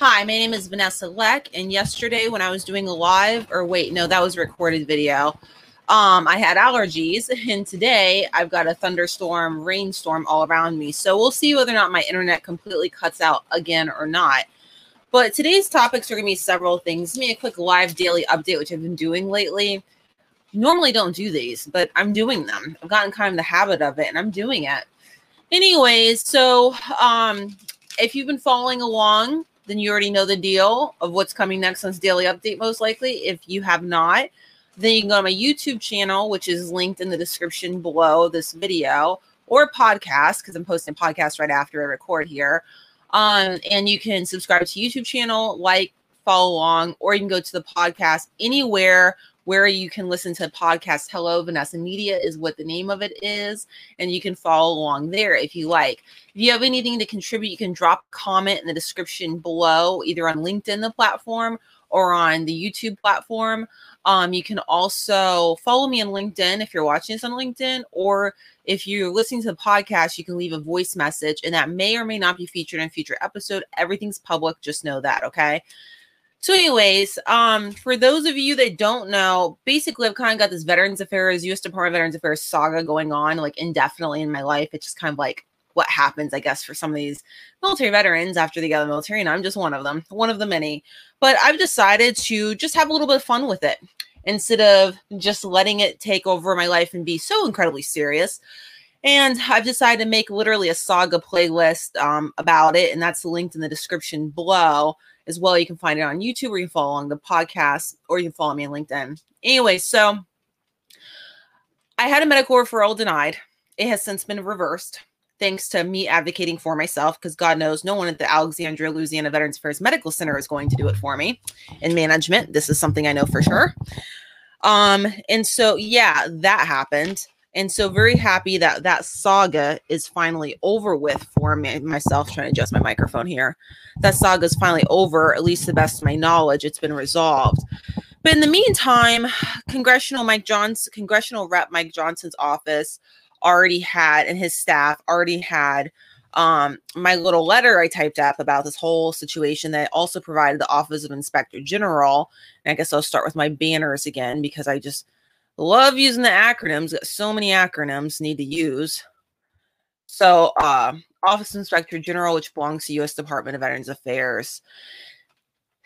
Hi, my name is Vanessa Leck, and yesterday when I was doing a live, or wait, no, that was a recorded video. Um, I had allergies, and today I've got a thunderstorm, rainstorm all around me. So we'll see whether or not my internet completely cuts out again or not. But today's topics are going to be several things. Give me a quick live daily update, which I've been doing lately. Normally don't do these, but I'm doing them. I've gotten kind of the habit of it, and I'm doing it. Anyways, so um, if you've been following along, then you already know the deal of what's coming next on daily update, most likely. If you have not, then you can go to my YouTube channel, which is linked in the description below this video, or podcast, because I'm posting podcasts right after I record here. Um, and you can subscribe to YouTube channel, like, follow along, or you can go to the podcast anywhere where you can listen to podcasts. Hello, Vanessa Media is what the name of it is. And you can follow along there if you like. If you have anything to contribute, you can drop a comment in the description below, either on LinkedIn, the platform, or on the YouTube platform. Um, you can also follow me on LinkedIn if you're watching this on LinkedIn, or if you're listening to the podcast, you can leave a voice message, and that may or may not be featured in a future episode. Everything's public, just know that, okay? So, anyways, um, for those of you that don't know, basically, I've kind of got this Veterans Affairs, U.S. Department of Veterans Affairs saga going on like indefinitely in my life. It's just kind of like what happens, I guess, for some of these military veterans after they get out of the military, and I'm just one of them, one of the many. But I've decided to just have a little bit of fun with it instead of just letting it take over my life and be so incredibly serious. And I've decided to make literally a saga playlist um, about it, and that's linked in the description below as well. You can find it on YouTube or you can follow along the podcast or you can follow me on LinkedIn. Anyway, so I had a medical referral denied. It has since been reversed thanks to me advocating for myself because God knows no one at the Alexandria, Louisiana Veterans Affairs Medical Center is going to do it for me in management. This is something I know for sure. Um, and so yeah, that happened. And so very happy that that saga is finally over with for me myself trying to adjust my microphone here. That saga is finally over, at least to the best of my knowledge, it's been resolved. But in the meantime, congressional Mike Johnson, congressional rep Mike Johnson's office already had and his staff already had um, my little letter I typed up about this whole situation that also provided the Office of Inspector General. And I guess I'll start with my banners again because I just love using the acronyms. Got so many acronyms need to use. So, uh, Office Inspector General, which belongs to U.S. Department of Veterans Affairs.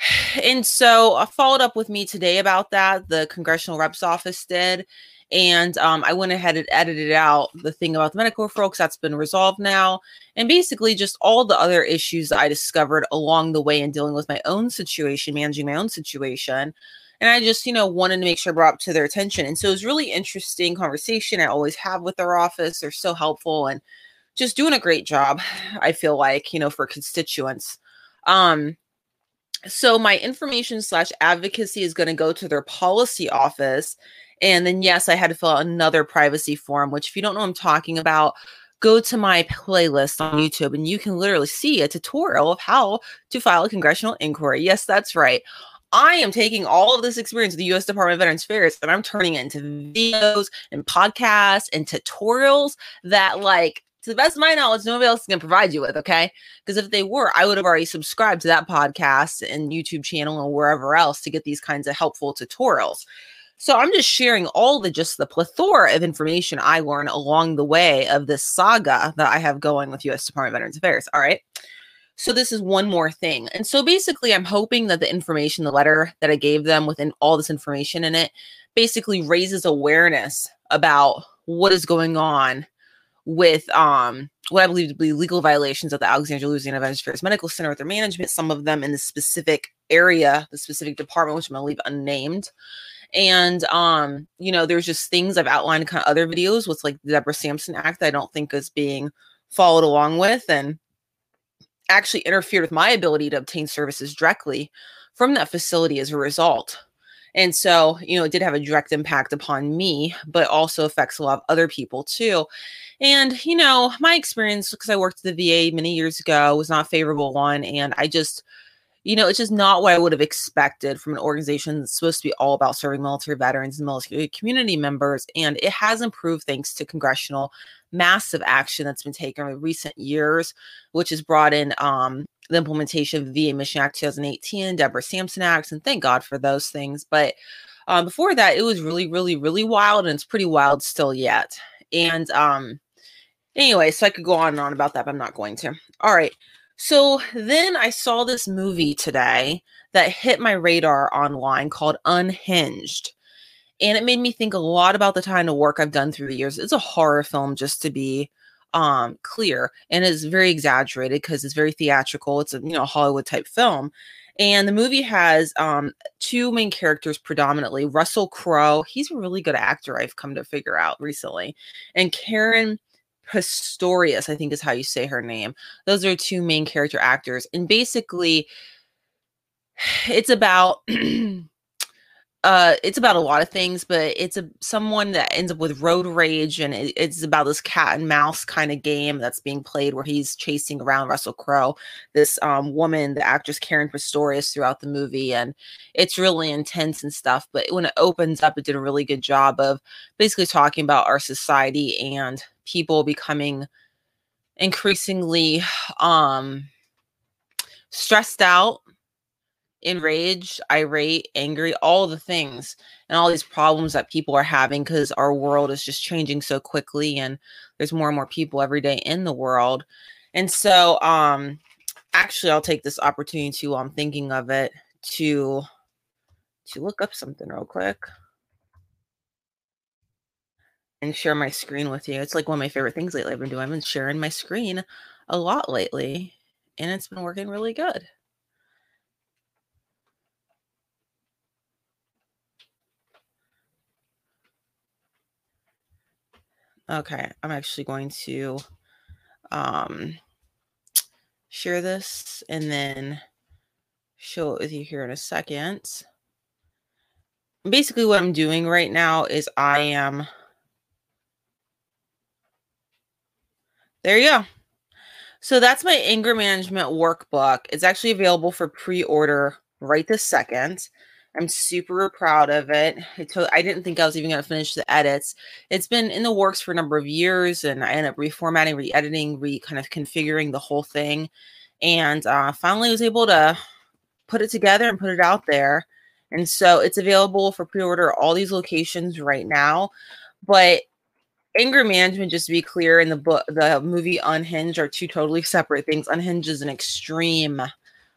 And so, I followed up with me today about that. The Congressional Reps Office did, and um, I went ahead and edited out the thing about the medical referral because that's been resolved now, and basically just all the other issues I discovered along the way in dealing with my own situation, managing my own situation and I just, you know, wanted to make sure I brought up to their attention. And so it was really interesting conversation I always have with their office. They're so helpful and just doing a great job, I feel like, you know, for constituents. Um, so my information slash advocacy is going to go to their policy office. And then yes, I had to fill out another privacy form, which if you don't know I'm talking about, go to my playlist on YouTube and you can literally see a tutorial of how to file a congressional inquiry. Yes, that's right. I am taking all of this experience of the US Department of Veterans Affairs and I'm turning it into videos and podcasts and tutorials that, like, to the best of my knowledge, nobody else can provide you with. Okay. Because if they were, I would have already subscribed to that podcast and YouTube channel and wherever else to get these kinds of helpful tutorials. So I'm just sharing all the just the plethora of information I learned along the way of this saga that I have going with US Department of Veterans Affairs. All right. So this is one more thing. And so basically, I'm hoping that the information, the letter that I gave them within all this information in it, basically raises awareness about what is going on with um what I believe to be legal violations of the Alexandria Louisiana Veterans Affairs Medical Center with their management, some of them in the specific area, the specific department, which I'm gonna leave unnamed. And um, you know, there's just things I've outlined in kind of other videos with like the Deborah Sampson Act that I don't think is being followed along with. And actually interfered with my ability to obtain services directly from that facility as a result. And so, you know, it did have a direct impact upon me, but also affects a lot of other people too. And, you know, my experience, because I worked at the VA many years ago, was not favorable one. And I just, you know, it's just not what I would have expected from an organization that's supposed to be all about serving military veterans and military community members. And it has improved thanks to congressional massive action that's been taken in recent years, which has brought in um, the implementation of the VA Mission Act 2018, Deborah Sampson Acts, and thank God for those things. But um, before that, it was really, really, really wild, and it's pretty wild still yet. And um, anyway, so I could go on and on about that, but I'm not going to. All right. So then I saw this movie today that hit my radar online called Unhinged. And it made me think a lot about the kind of work I've done through the years. It's a horror film, just to be um clear and it's very exaggerated because it's very theatrical it's a you know hollywood type film and the movie has um two main characters predominantly russell crowe he's a really good actor i've come to figure out recently and Caren Pistorius, I think is how you say her name. Those are two main character actors. And basically, it's about uh it's about a lot of things but it's a someone that ends up with road rage and it, it's about this cat and mouse kind of game that's being played where he's chasing around russell crowe this um woman the actress Caren Pistorius throughout the movie and it's really intense and stuff but when it opens up it did a really good job of basically talking about our society and people becoming increasingly um stressed out enraged, irate, angry, all the things and all these problems that people are having because our world is just changing so quickly and there's more and more people every day in the world. And so um actually I'll take this opportunity to while I'm thinking of it to to look up something real quick and share my screen with you. It's like one of my favorite things lately I've been doing. I've been sharing my screen a lot lately and it's been working really good. Okay, I'm actually going to um, share this and then show it with you here in a second. Basically, what I'm doing right now is I am. There you go. So that's my anger management workbook. It's actually available for pre order right this second. I'm super proud of it. I, I didn't think I was even going to finish the edits. It's been in the works for a number of years, and I ended up reformatting, re editing, re kind of configuring the whole thing. And uh, finally was able to put it together and put it out there. And so it's available for pre order all these locations right now. But anger management, just to be clear, in the book, the movie Unhinged are two totally separate things. Unhinged is an extreme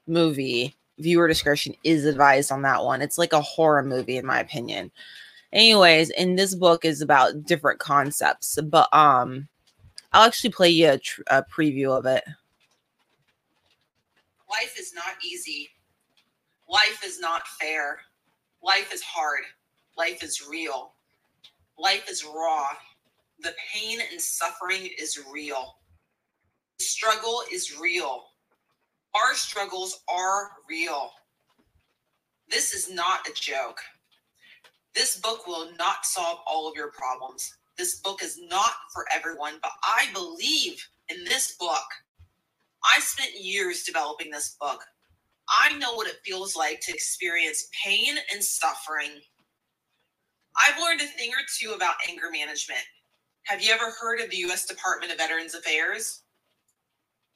movie viewer discretion is advised on that one. It's like a horror movie, in my opinion. Anyways, in this book is about different concepts, but um, I'll actually play you a, tr- a preview of it. Life is not easy. Life is not fair. Life is hard. Life is real. Life is raw. The pain and suffering is real. The struggle is real our struggles are real. This is not a joke. This book will not solve all of your problems. This book is not for everyone, but I believe in this book. I spent years developing this book. I know what it feels like to experience pain and suffering. I've learned a thing or two about anger management. Have you ever heard of the U.S. Department of Veterans Affairs?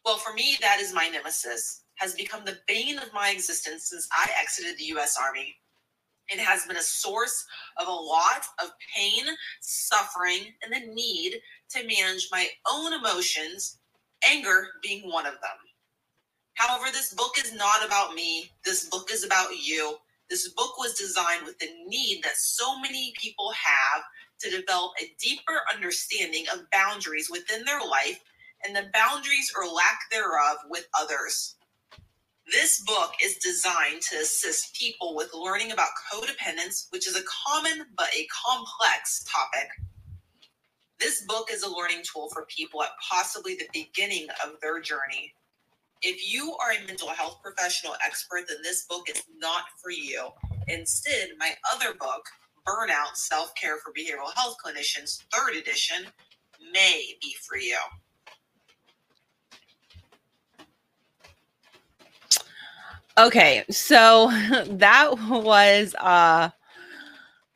Well, for me, that is my nemesis, has become the bane of my existence since I exited the US Army. It has been a source of a lot of pain, suffering, and the need to manage my own emotions, anger being one of them. However, this book is not about me. This book is about you. This book was designed with the need that so many people have to develop a deeper understanding of boundaries within their life and the boundaries or lack thereof with others. This book is designed to assist people with learning about codependence, which is a common but a complex topic. This book is a learning tool for people at possibly the beginning of their journey. If you are a mental health professional expert, then this book is not for you. Instead, my other book, Burnout Self Care for Behavioral Health Clinicians, third edition, may be for you. Okay, so that was uh,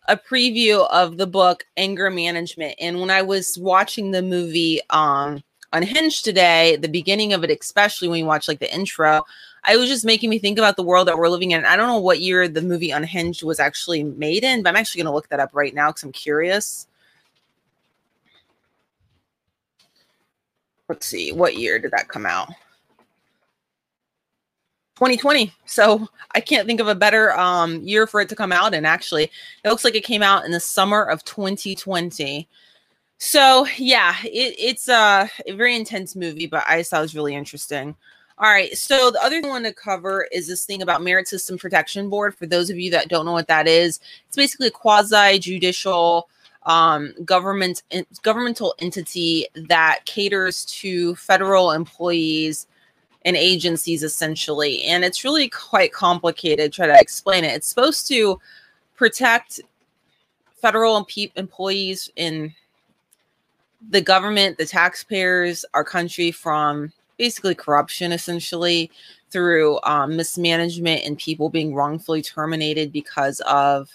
a preview of the book Anger Management. And when I was watching the movie um, Unhinged today, the beginning of it, especially when you watch like the intro, I was just making me think about the world that we're living in. I don't know what year the movie Unhinged was actually made in, but I'm actually going to look that up right now because I'm curious. Let's see, what year did that come out? 2020. So I can't think of a better um, year for it to come out And Actually, it looks like it came out in the summer of 2020. So yeah, it, it's a, a very intense movie, but I thought it was really interesting. All right. So the other thing I want to cover is this thing about Merit System Protection Board. For those of you that don't know what that is, it's basically a quasi judicial um, government governmental entity that caters to federal employees and agencies essentially. And it's really quite complicated. Try to explain it. It's supposed to protect federal employees in the government, the taxpayers, our country from basically corruption essentially through um, mismanagement and people being wrongfully terminated because of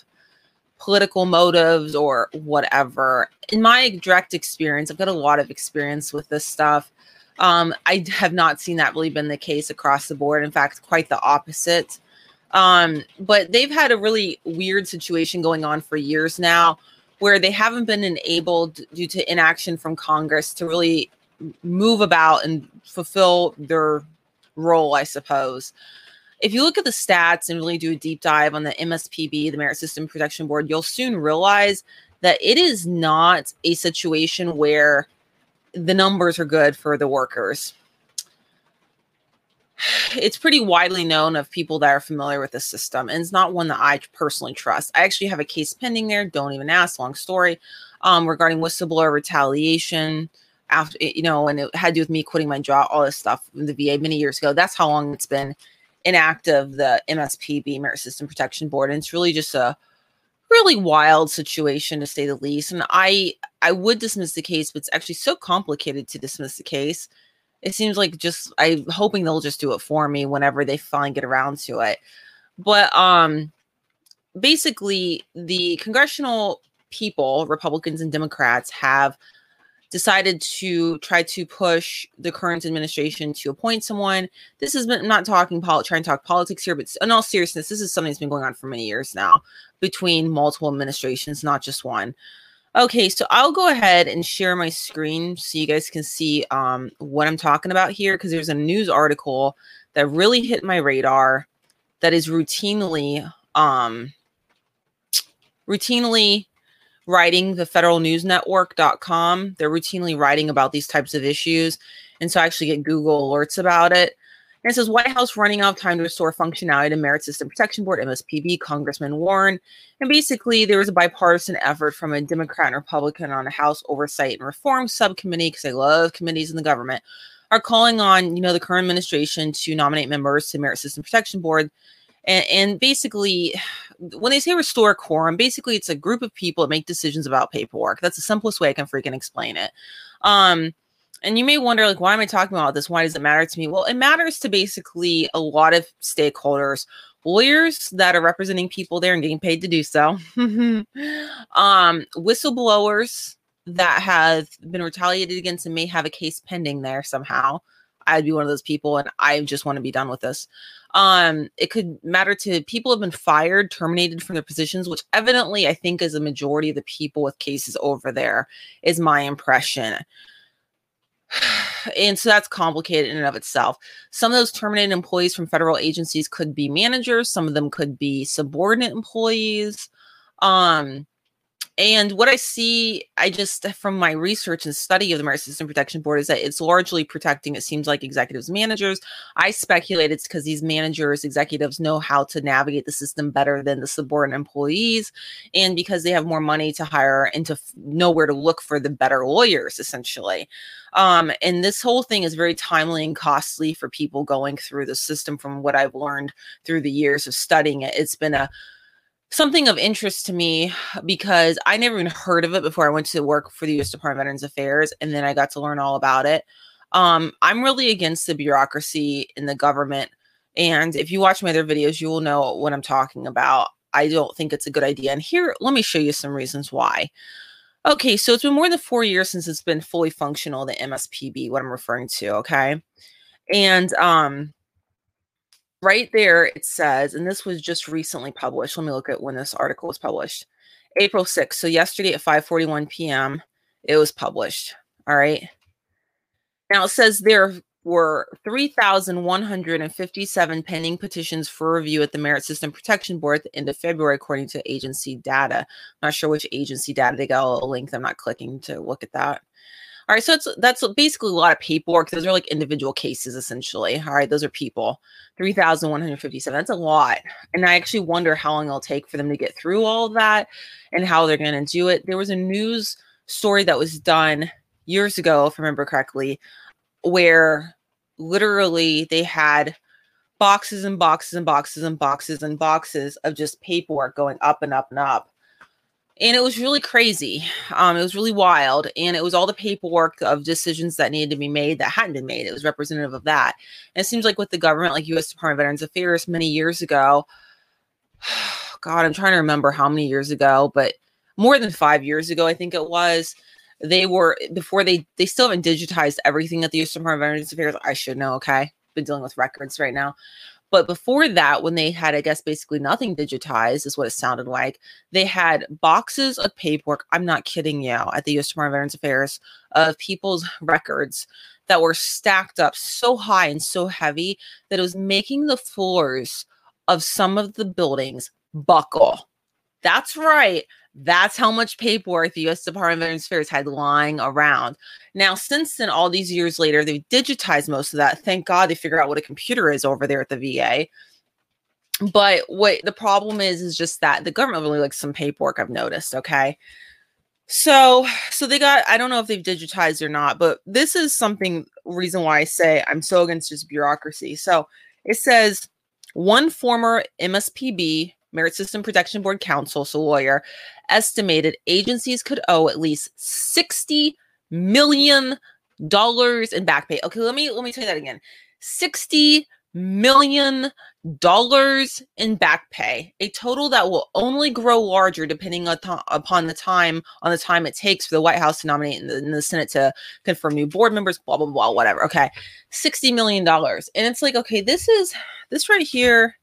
political motives or whatever. In my direct experience, I've got a lot of experience with this stuff. Um, I have not seen that really been the case across the board. In fact, quite the opposite. Um, but they've had a really weird situation going on for years now where they haven't been enabled due to inaction from Congress to really move about and fulfill their role, I suppose. If you look at the stats and really do a deep dive on the MSPB, the Merit System Protection Board, you'll soon realize that it is not a situation where the numbers are good for the workers. It's pretty widely known of people that are familiar with the system, and it's not one that I personally trust. I actually have a case pending there. Don't even ask. Long story um, regarding whistleblower retaliation after you know, and it had to do with me quitting my job, all this stuff in the VA many years ago. That's how long it's been inactive, the MSPB Merit System Protection Board. And it's really just a really wild situation to say the least. And I I would dismiss the case, but it's actually so complicated to dismiss the case. It seems like just I'm hoping they'll just do it for me whenever they finally get around to it. But um basically the congressional people, Republicans and Democrats, have decided to try to push the current administration to appoint someone. This has been I'm not talking pol- trying to talk politics here, but in all seriousness, this is something that's been going on for many years now between multiple administrations, not just one. Okay, so I'll go ahead and share my screen so you guys can see um, what I'm talking about here because there's a news article that really hit my radar that is routinely um, routinely writing the federal news network.com they're routinely writing about these types of issues. And so i actually get google alerts about it. And it says white house running out of time to restore functionality to merit system protection board mspb congressman warren. And basically there was a bipartisan effort from a democrat and republican on a house oversight and reform subcommittee because i love committees in the government are calling on you know the current administration to nominate members to merit system protection board and, and basically when they say restore quorum, basically it's a group of people that make decisions about paperwork. That's the simplest way I can freaking explain it. Um, and you may wonder, like, why am I talking about this? Why does it matter to me? Well, it matters to basically a lot of stakeholders, lawyers that are representing people there and getting paid to do so, um, whistleblowers that have been retaliated against and may have a case pending there somehow. I'd be one of those people, and I just want to be done with this. Um, it could matter to people have been fired, terminated from their positions, which evidently I think is a majority of the people with cases over there, is my impression. And so that's complicated in and of itself. Some of those terminated employees from federal agencies could be managers, some of them could be subordinate employees. Um, and what I see, I just from my research and study of the Merit System Protection Board is that it's largely protecting, it seems like executives managers. I speculate it's because these managers, executives know how to navigate the system better than the subordinate employees, and because they have more money to hire and to f- know where to look for the better lawyers, essentially. Um, and this whole thing is very timely and costly for people going through the system from what I've learned through the years of studying it. It's been a something of interest to me because I never even heard of it before I went to work for the U.S. Department of Veterans Affairs, and then I got to learn all about it. Um, I'm really against the bureaucracy in the government, and if you watch my other videos, you will know what I'm talking about. I don't think it's a good idea, and here, let me show you some reasons why. Okay, so it's been more than four years since it's been fully functional, the MSPB, what I'm referring to. Okay. And um right there it says, and this was just recently published. Let me look at when this article was published. April 6th. So yesterday at 5:41 p.m. it was published. All right. Now it says there were 3,157 pending petitions for review at the Merit System Protection Board at the end of February, according to agency data. I'm not sure which agency data they got a link. I'm not clicking to look at that. All right, so it's that's basically a lot of paperwork. Those are like individual cases, essentially. All right, those are people. Three thousand one hundred fifty-seven. That's a lot, and I actually wonder how long it'll take for them to get through all of that, and how they're going to do it. There was a news story that was done years ago, if I remember correctly, where literally they had boxes and boxes and boxes and boxes and boxes of just paperwork going up and up and up. And it was really crazy. Um, it was really wild. And it was all the paperwork of decisions that needed to be made that hadn't been made. It was representative of that. And it seems like with the government, like US Department of Veterans Affairs many years ago, God, I'm trying to remember how many years ago, but more than five years ago, I think it was they were before they they still haven't digitized everything at the U.S. Department of Veterans Affairs. I should know. Okay, been dealing with records right now. But before that, when they had, I guess, basically nothing digitized, is what it sounded like. They had boxes of paperwork. I'm not kidding you. At the U.S. Department of Veterans Affairs, of people's records that were stacked up so high and so heavy that it was making the floors of some of the buildings buckle. That's right. That's how much paperwork the US Department of Veterans Affairs had lying around. Now, since then, all these years later, they've digitized most of that. Thank God they figure out what a computer is over there at the VA. But what the problem is, is just that the government really likes some paperwork, I've noticed. Okay. So, so they got, I don't know if they've digitized or not, but this is something reason why I say I'm so against just bureaucracy. So it says one former MSPB Merit System Protection Board counsel, so lawyer, estimated agencies could owe at least 60 million dollars in back pay. Okay, let me let me you that again. 60 million dollars in back pay, a total that will only grow larger depending upon the time on the time it takes for the White House to nominate and the, and the Senate to confirm new board members, blah blah blah, whatever. Okay, 60 million dollars, and it's like, okay, this is this right here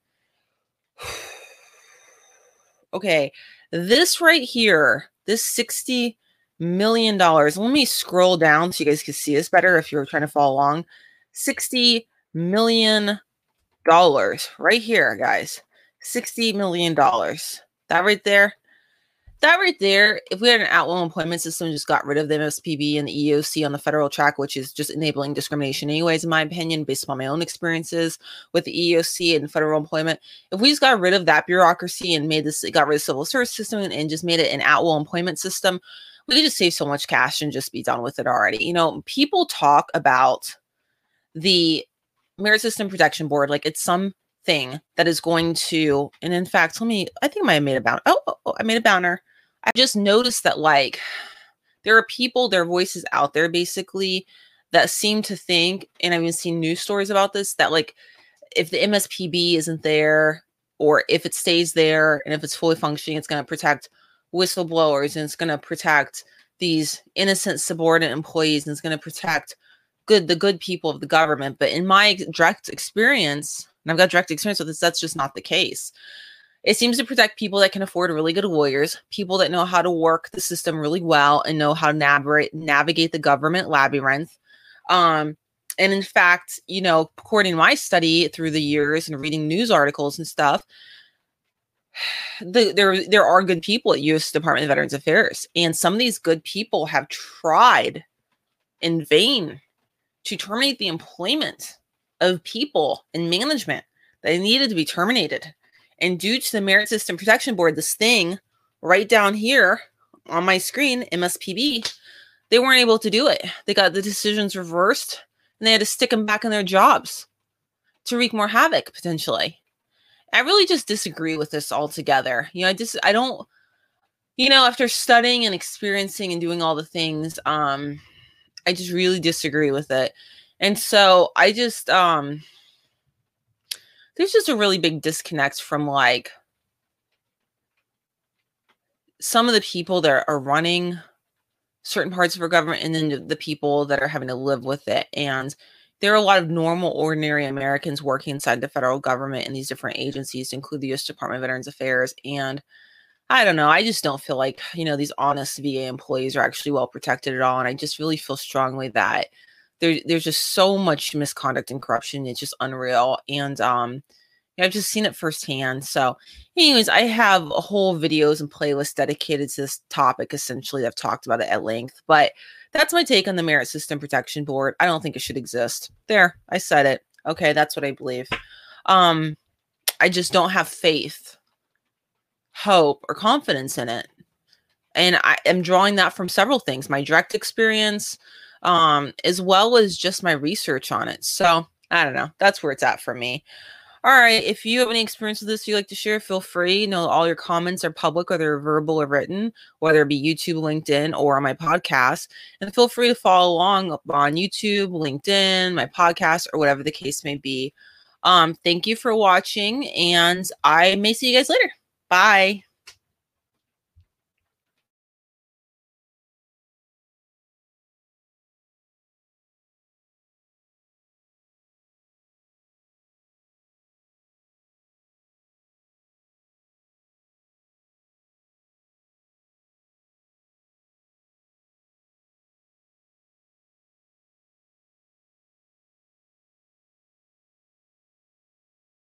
okay, this right here, this 60 million dollars. Let me scroll down so you guys can see this better if you're trying to follow along. 60 million dollars right here, guys. 60 million dollars. That right there that right there, if we had an will employment system, just got rid of the MSPB and the EOC on the federal track, which is just enabling discrimination, anyways, in my opinion, based upon my own experiences with the EOC and federal employment. If we just got rid of that bureaucracy and made this, got rid of the civil service system and, and just made it an will employment system, we could just save so much cash and just be done with it already. You know, people talk about the Merit System Protection Board like it's some thing that is going to, and in fact, let me, I think I made a banner. Oh, oh, oh, I made a banner. I just noticed that like there are people, their voices out there basically that seem to think, and I've even seen news stories about this, that like if the MSPB isn't there, or if it stays there and if it's fully functioning, it's going to protect whistleblowers and it's going to protect these innocent subordinate employees and it's going to protect good the good people of the government. But in my direct experience, and I've got direct experience with this, that's just not the case. It seems to protect people that can afford really good lawyers, people that know how to work the system really well and know how to navigate navigate the government labyrinth. Um, and in fact, you know, according to my study through the years and reading news articles and stuff, the, there there are good people at U.S. Department of Veterans Affairs, and some of these good people have tried in vain to terminate the employment of people in management that needed to be terminated. And due to the Merit System Protection Board, this thing right down here on my screen, MSPB, they weren't able to do it. They got the decisions reversed and they had to stick them back in their jobs to wreak more havoc potentially. I really just disagree with this altogether. You know, I just I don't you know, after studying and experiencing and doing all the things, um I just really disagree with it. And so I just um there's just a really big disconnect from like some of the people that are running certain parts of our government and then the people that are having to live with it. And there are a lot of normal, ordinary Americans working inside the federal government and these different agencies, to include the U.S. Department of Veterans Affairs. And I don't know. I just don't feel like, you know, these honest VA employees are actually well protected at all. And I just really feel strongly that there, there's just so much misconduct and corruption. It's just unreal. And um, I've just seen it firsthand. So, anyways, I have a whole videos and playlist dedicated to this topic. Essentially, I've talked about it at length, but that's my take on the Merit System Protection Board. I don't think it should exist. There, I said it. Okay, that's what I believe. Um, I just don't have faith, hope, or confidence in it. And I am drawing that from several things my direct experience, um, as well as just my research on it. So I don't know. That's where it's at for me. All right. If you have any experience with this you'd like to share, feel free. You know, all your comments are public, whether verbal or written, whether it be YouTube, LinkedIn, or on my podcast. And feel free to follow along on YouTube, LinkedIn, my podcast, or whatever the case may be. Um, thank you for watching, and I may see you guys later. Bye.